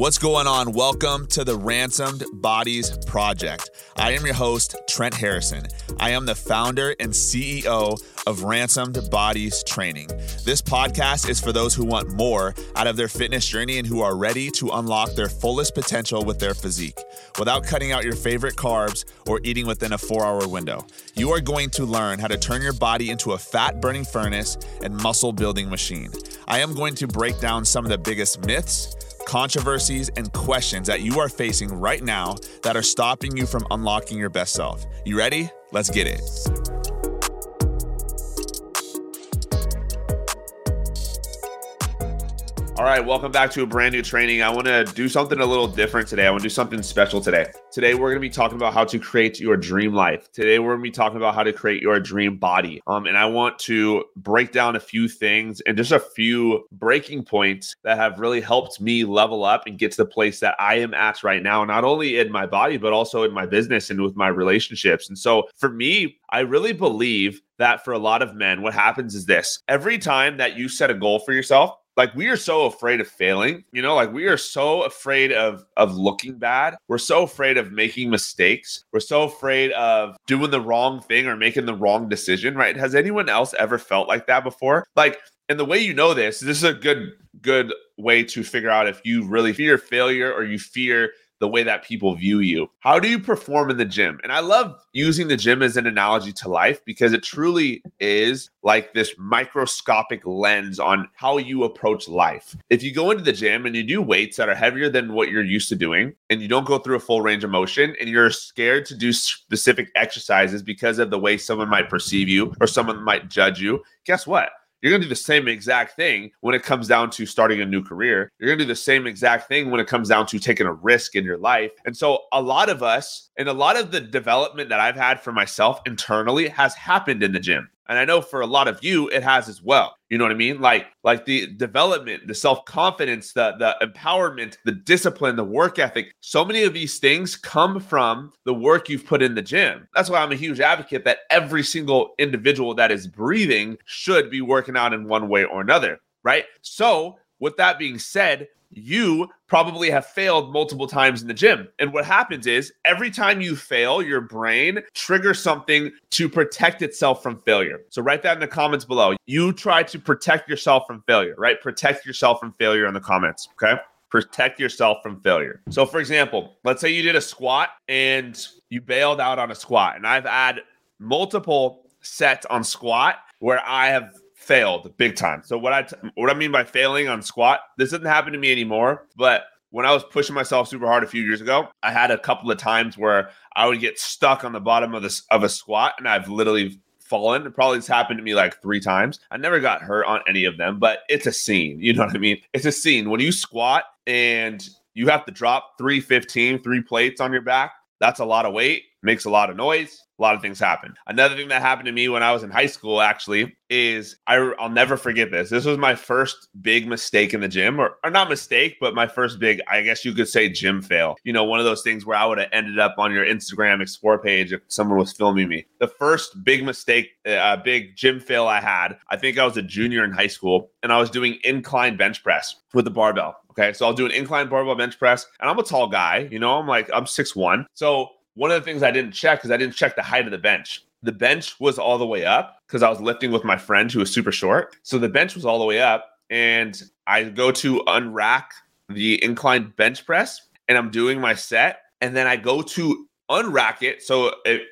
What's going on? Welcome to the Ransomed Bodies Project. I am your host, Trent Harrison. I am the founder and CEO of Ransomed Bodies Training. This podcast is for those who want more out of their fitness journey and who are ready to unlock their fullest potential with their physique without cutting out your favorite carbs or eating within a four hour window. You are going to learn how to turn your body into a fat burning furnace and muscle building machine. I am going to break down some of the biggest myths controversies, and questions that you are facing right now that are stopping you from unlocking your best self. You ready? Let's get it. All right, welcome back to a brand new training. I want to do something a little different today. I want to do something special today. Today, we're going to be talking about how to create your dream life. Today, we're going to be talking about how to create your dream body. Um, and I want to break down a few things and just a few breaking points that have really helped me level up and get to the place that I am at right now, not only in my body, but also in my business and with my relationships. And so for me, I really believe that for a lot of men, what happens is this every time that you set a goal for yourself, like we are so afraid of failing you know like we are so afraid of of looking bad. We're so afraid of making mistakes. We're so afraid of doing the wrong thing or making the wrong decision right? Has anyone else ever felt like that before? Like and the way you know this this is a good good way to figure out if you really fear failure or you fear the way that people view you. How do you perform in the gym? And I love using the gym as an analogy to life because it truly is like this microscopic lens on how you approach life. If you go into the gym and you do weights that are heavier than what you're used to doing, and you don't go through a full range of motion, and you're scared to do specific exercises because of the way someone might perceive you or someone might judge you, guess what? You're going to do the same exact thing when it comes down to starting a new career. You're going to do the same exact thing when it comes down to taking a risk in your life. And so, a lot of us and a lot of the development that I've had for myself internally has happened in the gym and i know for a lot of you it has as well. You know what i mean? Like like the development the self-confidence the the empowerment the discipline the work ethic. So many of these things come from the work you've put in the gym. That's why i'm a huge advocate that every single individual that is breathing should be working out in one way or another right? So with that being said you probably have failed multiple times in the gym. And what happens is every time you fail, your brain triggers something to protect itself from failure. So write that in the comments below. You try to protect yourself from failure, right? Protect yourself from failure in the comments, okay? Protect yourself from failure. So, for example, let's say you did a squat and you bailed out on a squat. And I've had multiple sets on squat where I have failed big time. So what I t- what I mean by failing on squat, this doesn't happen to me anymore, but when I was pushing myself super hard a few years ago, I had a couple of times where I would get stuck on the bottom of this of a squat and I've literally fallen. It probably has happened to me like three times. I never got hurt on any of them, but it's a scene. You know what I mean? It's a scene. When you squat and you have to drop 315, three plates on your back, that's a lot of weight, makes a lot of noise a lot of things happen. Another thing that happened to me when I was in high school actually is I, will never forget this. This was my first big mistake in the gym, or, or not mistake, but my first big, I guess you could say, gym fail. You know, one of those things where I would have ended up on your Instagram explore page if someone was filming me. The first big mistake, a uh, big gym fail I had, I think I was a junior in high school, and I was doing incline bench press with the barbell. Okay, so I'll do an incline barbell bench press, and I'm a tall guy. You know, I'm like I'm six one, so one of the things I didn't check is I didn't check the height of the bench. The bench was all the way up because I was lifting with my friend who was super short. So the bench was all the way up, and I go to unrack the inclined bench press, and I'm doing my set, and then I go to unrack it. So it,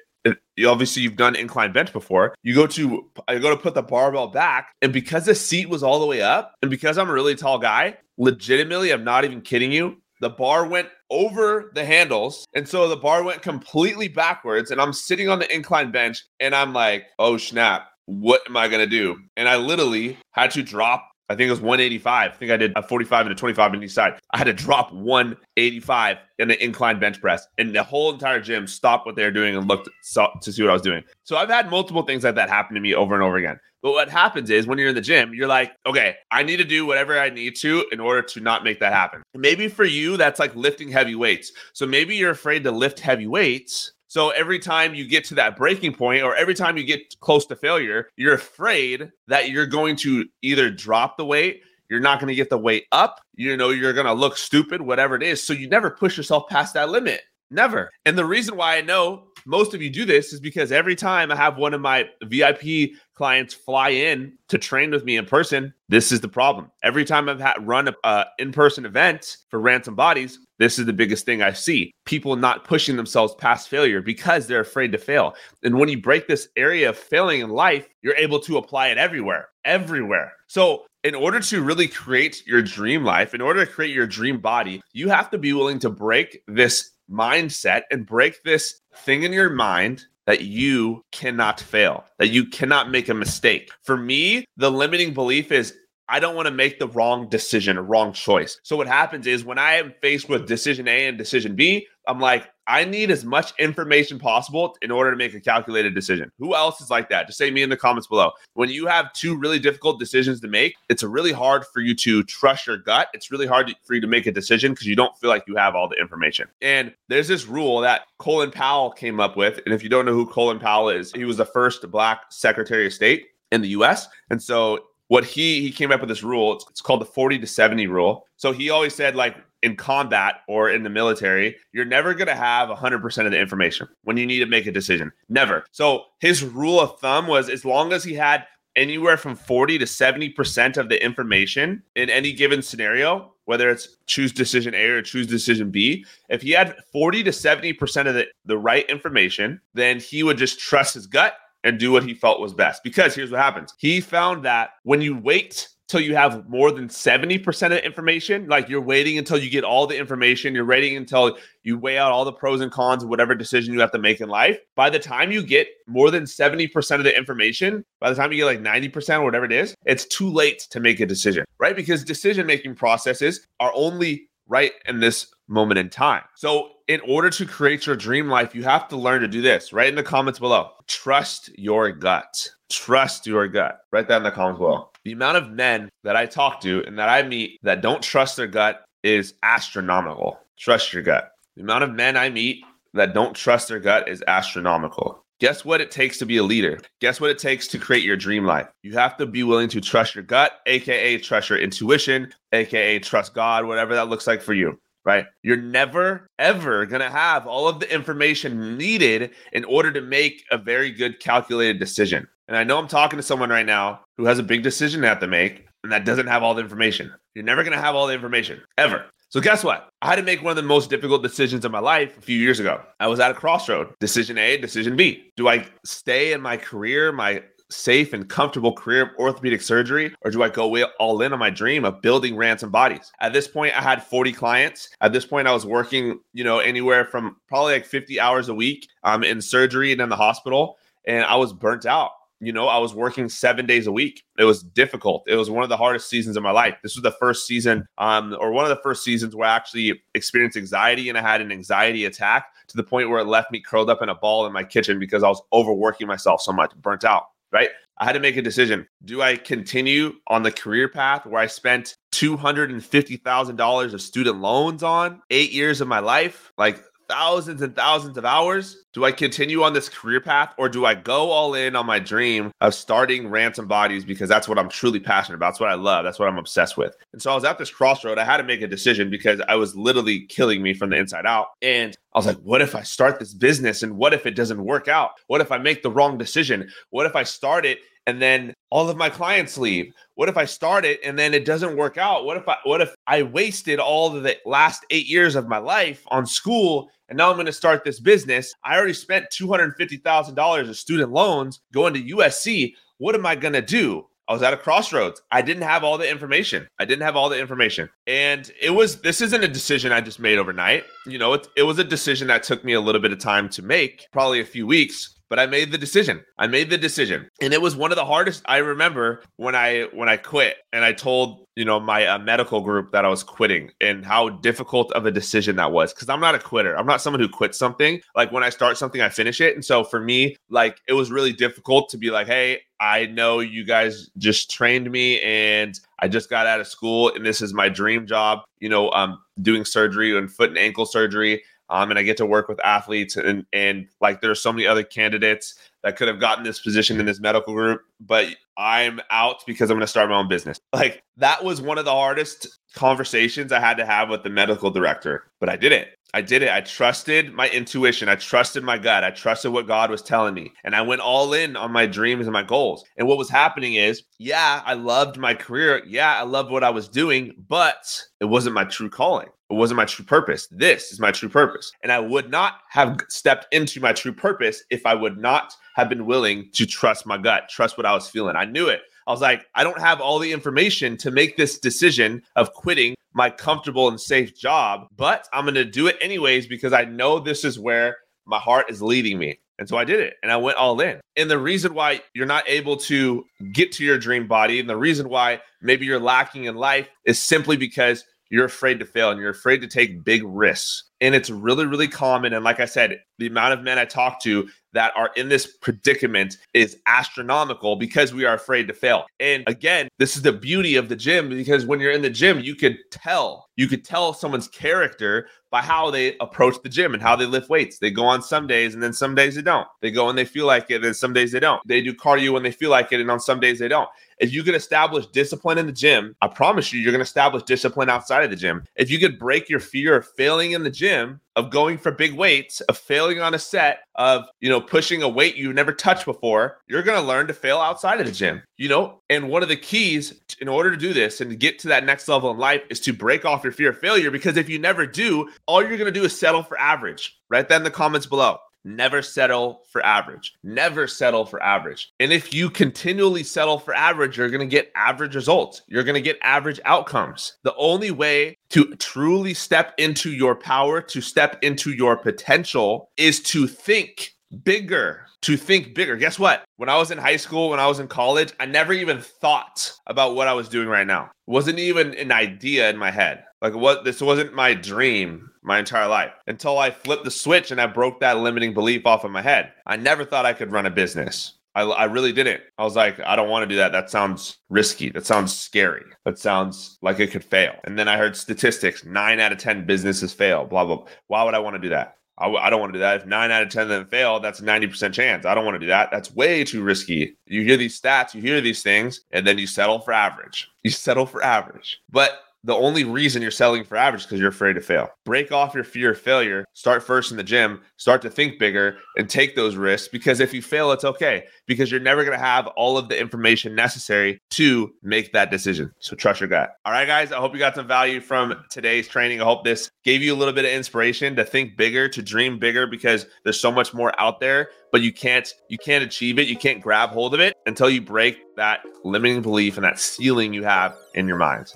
obviously you've done incline bench before. You go to I go to put the barbell back, and because the seat was all the way up, and because I'm a really tall guy, legitimately, I'm not even kidding you the bar went over the handles. And so the bar went completely backwards. And I'm sitting on the incline bench and I'm like, oh, snap. What am I going to do? And I literally had to drop I think it was 185. I think I did a 45 and a 25 on each side. I had to drop 185 in the incline bench press, and the whole entire gym stopped what they were doing and looked to see what I was doing. So I've had multiple things like that happen to me over and over again. But what happens is when you're in the gym, you're like, okay, I need to do whatever I need to in order to not make that happen. Maybe for you, that's like lifting heavy weights. So maybe you're afraid to lift heavy weights so every time you get to that breaking point or every time you get close to failure, you're afraid that you're going to either drop the weight, You're not going to get the weight up. You know, you're going to look stupid, whatever it is. So you never push yourself past that limit. Never. And the reason why I know most of you do this is because every time I have one of my VIP clients fly in to train with me in person, this is the problem. Every time I've had run a in-person event for ransom bodies, this is the biggest thing I see. People not pushing themselves past failure because they're afraid to fail. And when you break this area of failing in life, you're able to apply it everywhere, everywhere. So in order to really create your dream life, in order to create your dream body, you have to be willing to break this mindset and break this thing in your mind that you cannot fail, that you cannot make a mistake. For me, the limiting belief is I don't want to make the wrong decision wrong choice. So what happens is when I am faced with decision A and decision B, I'm like, I need as much information possible in order to make a calculated decision. Who else is like that? Just say me in the comments below. When you have two really difficult decisions to make, it's really hard for you to trust your gut. It's really hard for you to make a decision because you don't feel like you have all the information. And there's this rule that Colin Powell came up with. And if you don't know who Colin Powell is, he was the first black Secretary of State in the US. And so what he he came up with this rule. It's, it's called the 40 to 70 rule. So he always said like in combat or in the military, you're never going to have 100% of the information when you need to make a decision. Never. So his rule of thumb was as long as he had anywhere from 40 to 70% of the information in any given scenario, whether it's choose decision A or choose decision B, if he had 40 to 70% of the, the right information, then he would just trust his gut and do what he felt was best. Because here's what happens he found that when you wait till you have more than 70% of information, like you're waiting until you get all the information, you're waiting until you weigh out all the pros and cons of whatever decision you have to make in life. By the time you get more than 70% of the information, by the time you get like 90% or whatever it is, it's too late to make a decision, right? Because decision making processes are only right in this moment in time. So, in order to create your dream life, you have to learn to do this. Right in the comments below. Trust your gut. Trust your gut. Write that in the comments below. The amount of men that I talk to and that I meet that don't trust their gut is astronomical. Trust your gut. The amount of men I meet that don't trust their gut is astronomical. Guess what it takes to be a leader? Guess what it takes to create your dream life? You have to be willing to trust your gut, aka trust your intuition, aka trust God, whatever that looks like for you right? You're never, ever going to have all of the information needed in order to make a very good calculated decision. And I know I'm talking to someone right now who has a big decision to have to make and that doesn't have all the information. You're never going to have all the information ever. So guess what? I had to make one of the most difficult decisions of my life a few years ago. I was at a crossroad. Decision A, decision B. Do I stay in my career, my safe and comfortable career of orthopedic surgery, or do I go all in on my dream of building ransom bodies? At this point, I had 40 clients. At this point, I was working, you know, anywhere from probably like 50 hours a week um, in surgery and in the hospital, and I was burnt out. You know, I was working seven days a week. It was difficult. It was one of the hardest seasons of my life. This was the first season, um, or one of the first seasons where I actually experienced anxiety and I had an anxiety attack to the point where it left me curled up in a ball in my kitchen because I was overworking myself so much, burnt out right? I had to make a decision. Do I continue on the career path where I spent $250,000 of student loans on eight years of my life? Like thousands and thousands of hours? Do I continue on this career path or do I go all in on my dream of starting ransom bodies because that's what I'm truly passionate about? That's what I love. That's what I'm obsessed with. And so I was at this crossroad. I had to make a decision because I was literally killing me from the inside out. And I was like, what if I start this business and what if it doesn't work out? What if I make the wrong decision? What if I start it and then all of my clients leave what if i start it and then it doesn't work out what if i what if i wasted all the last eight years of my life on school and now i'm going to start this business i already spent $250000 of student loans going to usc what am i going to do I was at a crossroads. I didn't have all the information. I didn't have all the information. And it was, this isn't a decision I just made overnight. You know, it, it was a decision that took me a little bit of time to make, probably a few weeks but I made the decision. I made the decision. And it was one of the hardest I remember when I when I quit and I told, you know, my uh, medical group that I was quitting and how difficult of a decision that was cuz I'm not a quitter. I'm not someone who quits something. Like when I start something I finish it. And so for me, like it was really difficult to be like, "Hey, I know you guys just trained me and I just got out of school and this is my dream job, you know, um doing surgery and foot and ankle surgery um, and I get to work with athletes and and like there's so many other candidates that could have gotten this position in this medical group, but I'm out because I'm going to start my own business. Like that was one of the hardest conversations I had to have with the medical director, but I did it. I did it. I trusted my intuition. I trusted my gut. I trusted what God was telling me. And I went all in on my dreams and my goals. And what was happening is, yeah, I loved my career. Yeah, I loved what I was doing, but it wasn't my true calling. It wasn't my true purpose. This is my true purpose. And I would not have stepped into my true purpose if I would not have been willing to trust my gut, trust what I was feeling. I knew it. I was like, I don't have all the information to make this decision of quitting my comfortable and safe job, but I'm going to do it anyways because I know this is where my heart is leading me. And so I did it and I went all in. And the reason why you're not able to get to your dream body and the reason why maybe you're lacking in life is simply because you're afraid to fail and you're afraid to take big risks. And it's really, really common. And like I said, the amount of men I talk to that are in this predicament is astronomical because we are afraid to fail. And again, this is the beauty of the gym because when you're in the gym, you could tell, you could tell someone's character by how they approach the gym and how they lift weights. They go on some days and then some days they don't. They go and they feel like it and some days they don't. They do cardio when they feel like it and on some days they don't. If you can establish discipline in the gym, I promise you, you're going to establish discipline outside of the gym. If you could break your fear of failing in the gym, of going for big weights, of failing on a set, of you know pushing a weight you've never touched before, you're going to learn to fail outside of the gym. You know, and one of the keys in order to do this and to get to that next level in life is to break off your fear of failure because if you never do, all you're going to do is settle for average. Write that in the comments below. Never settle for average. Never settle for average. And if you continually settle for average, you're going to get average results. You're going to get average outcomes. The only way to truly step into your power, to step into your potential, is to think bigger. To think bigger. Guess what? When I was in high school, when I was in college, I never even thought about what I was doing right now. It wasn't even an idea in my head. Like what this wasn't my dream my entire life until I flipped the switch and I broke that limiting belief off of my head. I never thought I could run a business. I, I really didn't. I was like, I don't want to do that. That sounds risky. That sounds scary. That sounds like it could fail. And then I heard statistics nine out of 10 businesses fail, blah, blah. blah. Why would I want to do that? I, I don't want to do that. If nine out of 10 of them fail, that's a 90% chance. I don't want to do that. That's way too risky. You hear these stats, you hear these things, and then you settle for average. You settle for average. But the only reason you're selling for average because you're afraid to fail. Break off your fear of failure. Start first in the gym. Start to think bigger and take those risks because if you fail, it's okay because you're never going to have all of the information necessary to make that decision. So trust your gut. All right, guys. I hope you got some value from today's training. I hope this gave you a little bit of inspiration to think bigger, to dream bigger because there's so much more out there but you can't you can't achieve it you can't grab hold of it until you break that limiting belief and that ceiling you have in your mind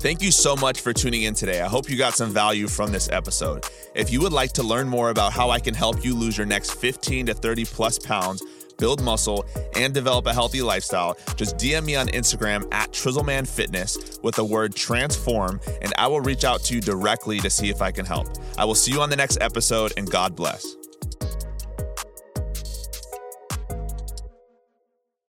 Thank you so much for tuning in today. I hope you got some value from this episode. If you would like to learn more about how I can help you lose your next 15 to 30 plus pounds, build muscle, and develop a healthy lifestyle, just DM me on Instagram at Trizzleman Fitness with the word transform, and I will reach out to you directly to see if I can help. I will see you on the next episode, and God bless.